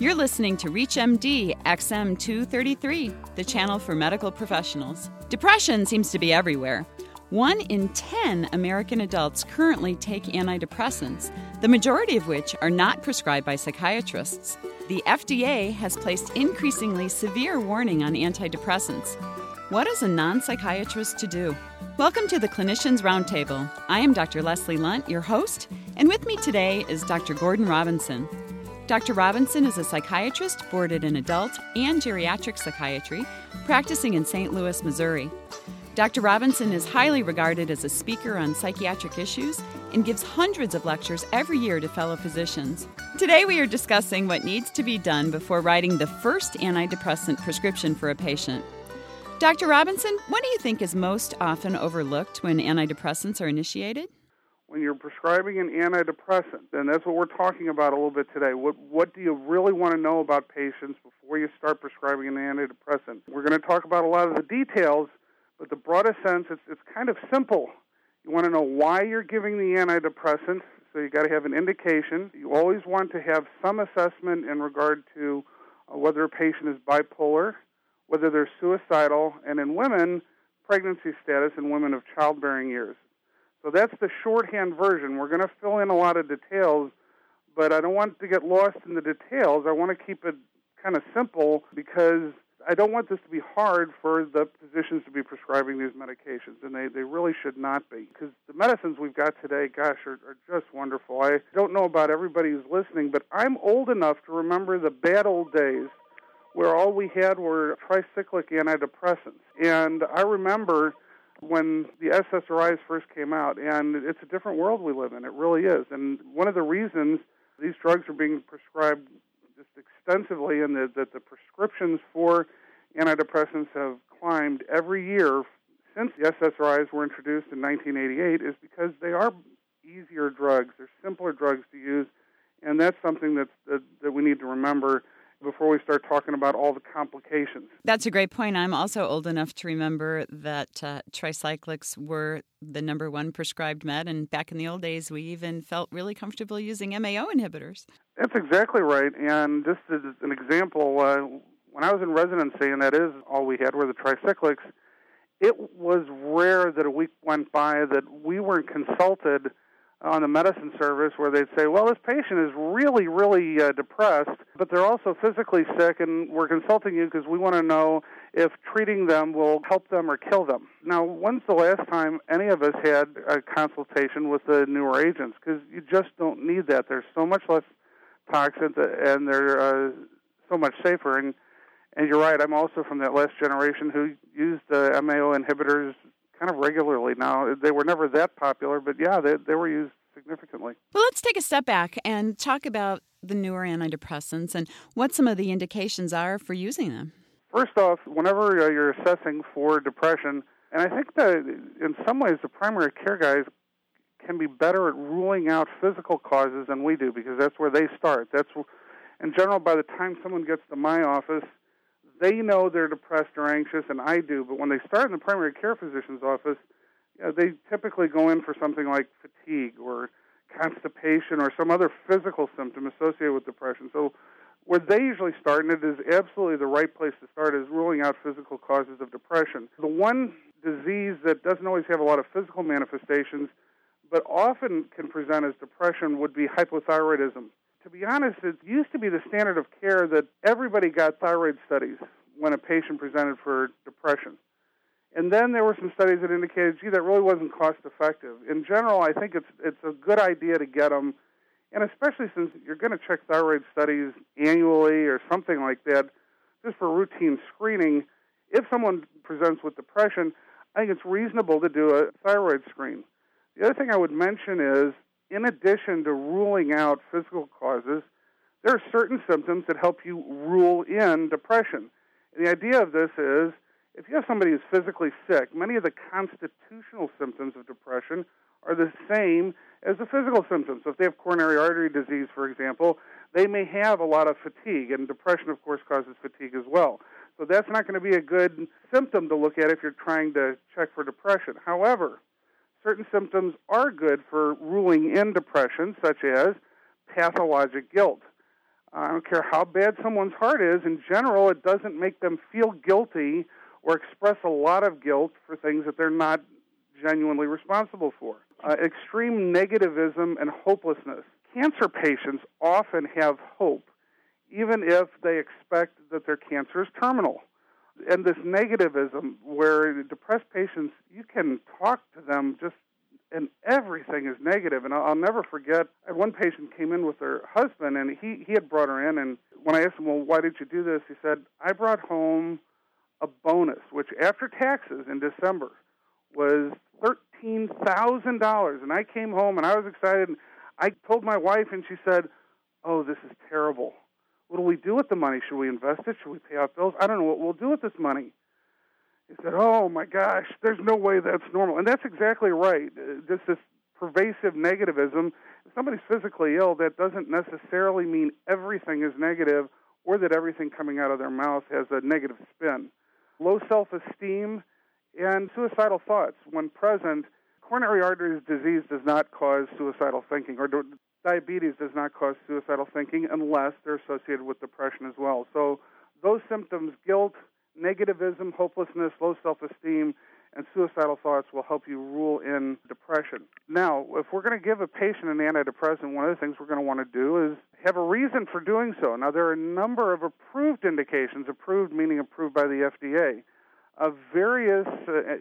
You're listening to ReachMD XM233, the channel for medical professionals. Depression seems to be everywhere. One in 10 American adults currently take antidepressants, the majority of which are not prescribed by psychiatrists. The FDA has placed increasingly severe warning on antidepressants. What is a non psychiatrist to do? Welcome to the Clinicians Roundtable. I am Dr. Leslie Lundt, your host, and with me today is Dr. Gordon Robinson. Dr. Robinson is a psychiatrist boarded in adult and geriatric psychiatry, practicing in St. Louis, Missouri. Dr. Robinson is highly regarded as a speaker on psychiatric issues and gives hundreds of lectures every year to fellow physicians. Today, we are discussing what needs to be done before writing the first antidepressant prescription for a patient. Dr. Robinson, what do you think is most often overlooked when antidepressants are initiated? When you're prescribing an antidepressant, and that's what we're talking about a little bit today. What, what do you really want to know about patients before you start prescribing an antidepressant? We're going to talk about a lot of the details, but the broadest sense, it's, it's kind of simple. You want to know why you're giving the antidepressant, so you got to have an indication. You always want to have some assessment in regard to uh, whether a patient is bipolar whether they're suicidal, and in women, pregnancy status in women of childbearing years. So that's the shorthand version. We're going to fill in a lot of details, but I don't want to get lost in the details. I want to keep it kind of simple because I don't want this to be hard for the physicians to be prescribing these medications, and they, they really should not be. Because the medicines we've got today, gosh, are, are just wonderful. I don't know about everybody who's listening, but I'm old enough to remember the bad old days where all we had were tricyclic antidepressants. And I remember when the SSRIs first came out, and it's a different world we live in. It really is. And one of the reasons these drugs are being prescribed just extensively, and that, that the prescriptions for antidepressants have climbed every year since the SSRIs were introduced in 1988, is because they are easier drugs. They're simpler drugs to use, and that's something that's, that, that we need to remember before we start talking about all the complications. That's a great point. I'm also old enough to remember that uh, tricyclics were the number one prescribed med, and back in the old days, we even felt really comfortable using MAO inhibitors. That's exactly right. And just as an example, uh, when I was in residency, and that is all we had were the tricyclics, it was rare that a week went by that we weren't consulted on the medicine service where they'd say, well, this patient is really, really uh, depressed, but they're also physically sick, and we're consulting you because we want to know if treating them will help them or kill them. Now, when's the last time any of us had a consultation with the newer agents? Because you just don't need that. They're so much less toxic, and they're uh, so much safer. And and you're right. I'm also from that last generation who used the uh, MAO inhibitors kind of regularly now. They were never that popular, but yeah, they, they were used significantly. Well, let's take a step back and talk about the newer antidepressants and what some of the indications are for using them. First off, whenever you're assessing for depression, and I think that in some ways the primary care guys can be better at ruling out physical causes than we do because that's where they start. That's in general by the time someone gets to my office, they know they're depressed or anxious, and I do. But when they start in the primary care physician's office, you know, they typically go in for something like fatigue or constipation or some other physical symptom associated with depression. So, where they usually start, and it is absolutely the right place to start, is ruling out physical causes of depression. The one disease that doesn't always have a lot of physical manifestations, but often can present as depression, would be hypothyroidism to be honest, it used to be the standard of care that everybody got thyroid studies when a patient presented for depression. And then there were some studies that indicated, gee, that really wasn't cost effective. In general, I think it's it's a good idea to get them, and especially since you're going to check thyroid studies annually or something like that, just for routine screening. If someone presents with depression, I think it's reasonable to do a thyroid screen. The other thing I would mention is in addition to ruling out physical causes, there are certain symptoms that help you rule in depression. And the idea of this is if you have somebody who's physically sick, many of the constitutional symptoms of depression are the same as the physical symptoms. So if they have coronary artery disease, for example, they may have a lot of fatigue, and depression, of course, causes fatigue as well. So that's not going to be a good symptom to look at if you're trying to check for depression. However, certain symptoms are good for ruling in depression, such as pathologic guilt. I don't care how bad someone's heart is, in general, it doesn't make them feel guilty or express a lot of guilt for things that they're not genuinely responsible for. Uh, extreme negativism and hopelessness. Cancer patients often have hope, even if they expect that their cancer is terminal. And this negativism, where depressed patients, you can talk to them just and everything is negative. And I'll, never forget. Uh, one patient came in with her husband, and he he had brought her in. And when I asked him, "Well, why did you do this?" He said, "I brought home a bonus, which after taxes in December was thirteen thousand dollars." And I came home and I was excited. And I told my wife, and she said, "Oh, this is terrible. What do we do with the money? Should we invest it? Should we pay off bills? I don't know what we'll do with this money." He said, "Oh my gosh, there's no way that's normal," and that's exactly right. Uh, this pervasive negativism. If somebody's physically ill, that doesn't necessarily mean everything is negative or that everything coming out of their mouth has a negative spin. Low self-esteem and suicidal thoughts, when present, coronary artery disease does not cause suicidal thinking, or diabetes does not cause suicidal thinking unless they're associated with depression as well. So those symptoms, guilt, negativism, hopelessness, low self esteem, and suicidal thoughts will help you rule in depression. Now, if we're going to give a patient an antidepressant, one of the things we're going to want to do is have a reason for doing so. Now, there are a number of approved indications, approved meaning approved by the FDA, of various, uh,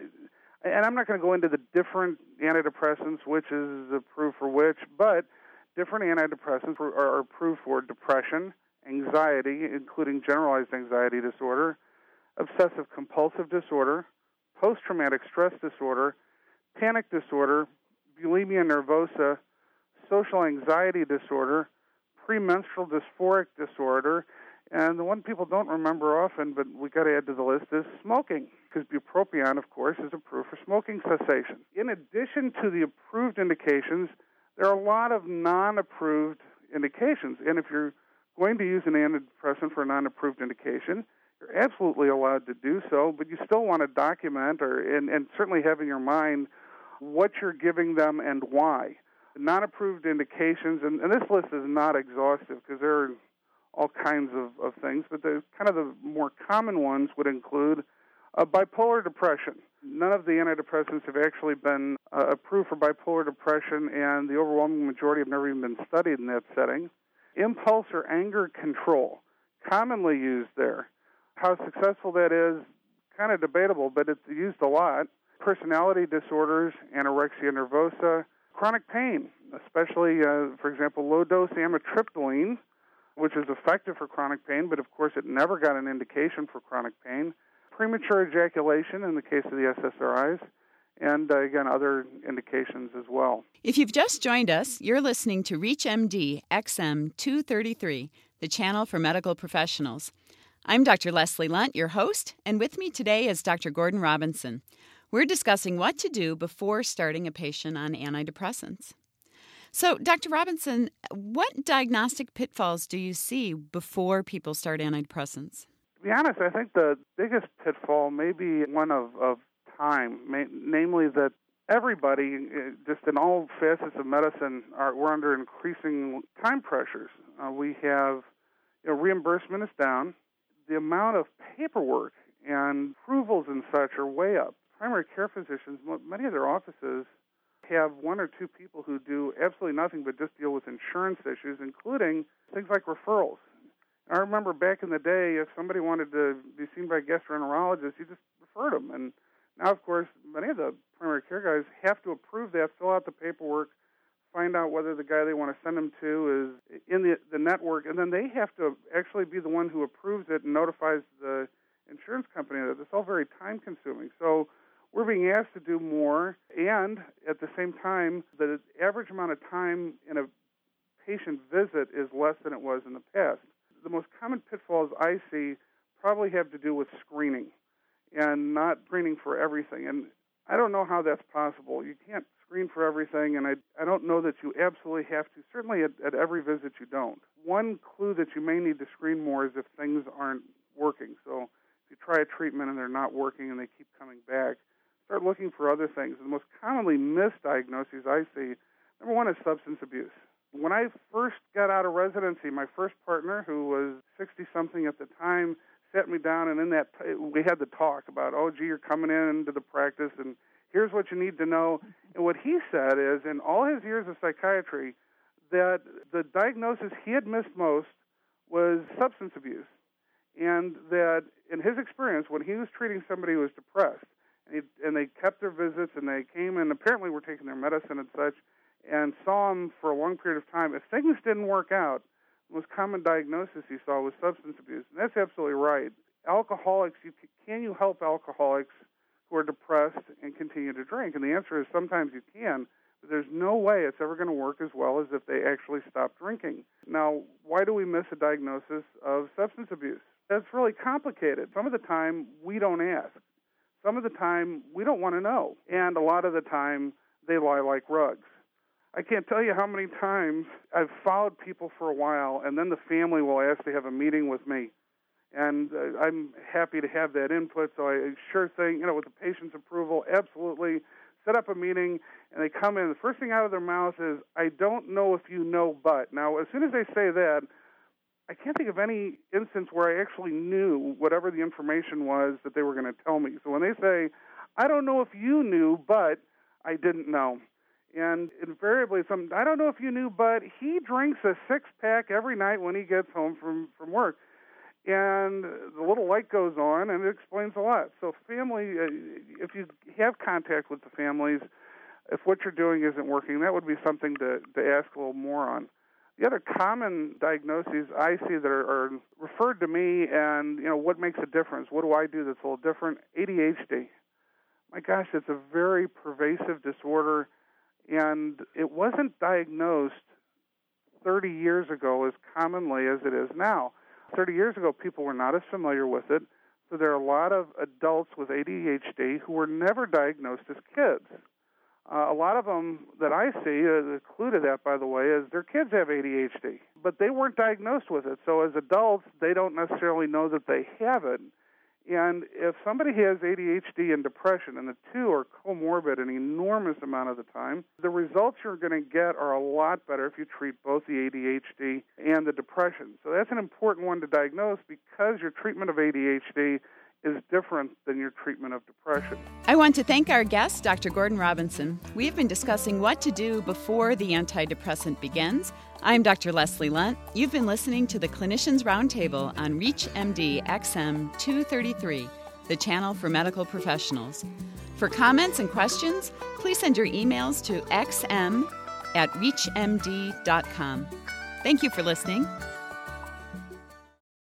and I'm not going to go into the different antidepressants, which is approved for which, but different antidepressants are approved for depression, anxiety, including generalized anxiety disorder, obsessive compulsive disorder, post traumatic stress disorder, panic disorder, bulimia nervosa, social anxiety disorder, premenstrual dysphoric disorder, and the one people don't remember often, but we got to add to the list, is smoking, because bupropion, of course, is approved for smoking cessation. In addition to the approved indications, there are a lot of non-approved indications, and if you're going to use an antidepressant for a non-approved indication, you're absolutely allowed to do so, but you still want to document or and, and certainly have in your mind what you're giving them and why. Non approved indications, and, and, this list is not exhaustive because there are all kinds of, of things, but the kind of the more common ones would include uh, bipolar depression. None of the antidepressants have actually been uh, approved for bipolar depression, and the overwhelming majority have never even been studied in that setting. Impulse or anger control, commonly used there. How successful that is, kind of debatable, but it's used a lot. Personality disorders, anorexia nervosa, chronic pain, especially, uh, for example, low dose amitriptyline, which is effective for chronic pain, but of course it never got an indication for chronic pain. Premature ejaculation in the case of the SSRIs, and uh, again, other indications as well. If you've just joined us, you're listening to ReachMD XM 233, the channel for medical professionals. I'm Dr. Leslie Lundt, your host, and with me today is Dr. Gordon Robinson. We're discussing what to do before starting a patient on antidepressants. So, Dr. Robinson, what diagnostic pitfalls do you see before people start antidepressants? To be honest, I think the biggest pitfall may be one of, of time, namely that everybody, eh, just in all facets of medicine, are we're under increasing time pressures. Uh, we have you know, reimbursement is down the amount of paperwork and approvals and such are way up. Primary care physicians, many of their offices have one or two people who do absolutely nothing but just deal with insurance issues, including things like referrals. I remember back in the day, if somebody wanted to be seen by a gastroenterologist, you just referred them. And now, of course, many of the primary care guys have to approve that, fill out the paperwork, find out whether the guy they want to send them to is in the the network, and then they have to actually be the one who approves it and notifies the insurance company that it's all very time consuming. So we're being asked to do more, and at the same time, the average amount of time in a patient visit is less than it was in the past. The most common pitfalls I see probably have to do with screening and not screening for everything. And I don't know how that's possible. You can't screen for everything, and I, I don't know that you absolutely have to. Certainly, at, at every visit, you don't. One clue that you may need to screen more is if things aren't working. So, if you try a treatment and they're not working and they keep coming back, start looking for other things. The most commonly misdiagnoses I see number one is substance abuse. When I first got out of residency, my first partner, who was 60 something at the time, sat me down, and in that we had the talk about, oh, gee, you're coming into the practice, and here's what you need to know. And what he said is, in all his years of psychiatry, that the diagnosis he had missed most was substance abuse, and that in his experience, when he was treating somebody who was depressed, and, he, and they kept their visits, and they came and apparently were taking their medicine and such, and saw him for a long period of time. If things didn't work out, the most common diagnosis he saw was substance abuse, and that's absolutely right. Alcoholics, you, can you help alcoholics who are depressed and continue to drink? And the answer is sometimes you can, but there's no way it's ever going to work as well as if they actually stop drinking. Now, why do we miss a diagnosis of substance abuse? That's really complicated. Some of the time, we don't ask. Some of the time, we don't want to know. And a lot of the time, they lie like rugs. I can't tell you how many times I've followed people for a while, and then the family will ask to have a meeting with me. And uh, I'm happy to have that input, so I sure thing, you know, with the patient's approval, absolutely set up a meeting, and they come in. The first thing out of their mouth is, I don't know if you know, but. Now, as soon as they say that, I can't think of any instance where I actually knew whatever the information was that they were going to tell me. So when they say, I don't know if you knew, but I didn't know and invariably some I don't know if you knew, but he drinks a six pack every night when he gets home from from work. And the little light goes on, and it explains a lot. So, family, uh, if you have contact with the families, if what you're doing isn't working, that would be something to, to ask a little more on. The other common diagnoses I see that are, are referred to me, and you know, what makes a difference? What do I do that's a little different? ADHD. My gosh, it's a very pervasive disorder and it wasn't diagnosed 30 years ago as commonly as it is now. 30 years ago, people were not as familiar with it, so there are a lot of adults with ADHD who were never diagnosed as kids. Uh, a lot of them that I see, uh, the clue to that, by the way, is their kids have ADHD, but they weren't diagnosed with it. So as adults, they don't necessarily know that they have it. And if somebody has ADHD and depression, and the two are comorbid an enormous amount of the time, the results you're going to get are a lot better if you treat both the ADHD and the depression. So that's an important one to diagnose because your treatment of ADHD is different than your treatment of depression. I want to thank our guest, Dr. Gordon Robinson. We've been discussing what to do before the antidepressant begins. I'm Dr. Leslie Lundt. You've been listening to the Clinicians Roundtable on ReachMD XM 233, the channel for medical professionals. For comments and questions, please send your emails to xm at reachmd.com. Thank you for listening.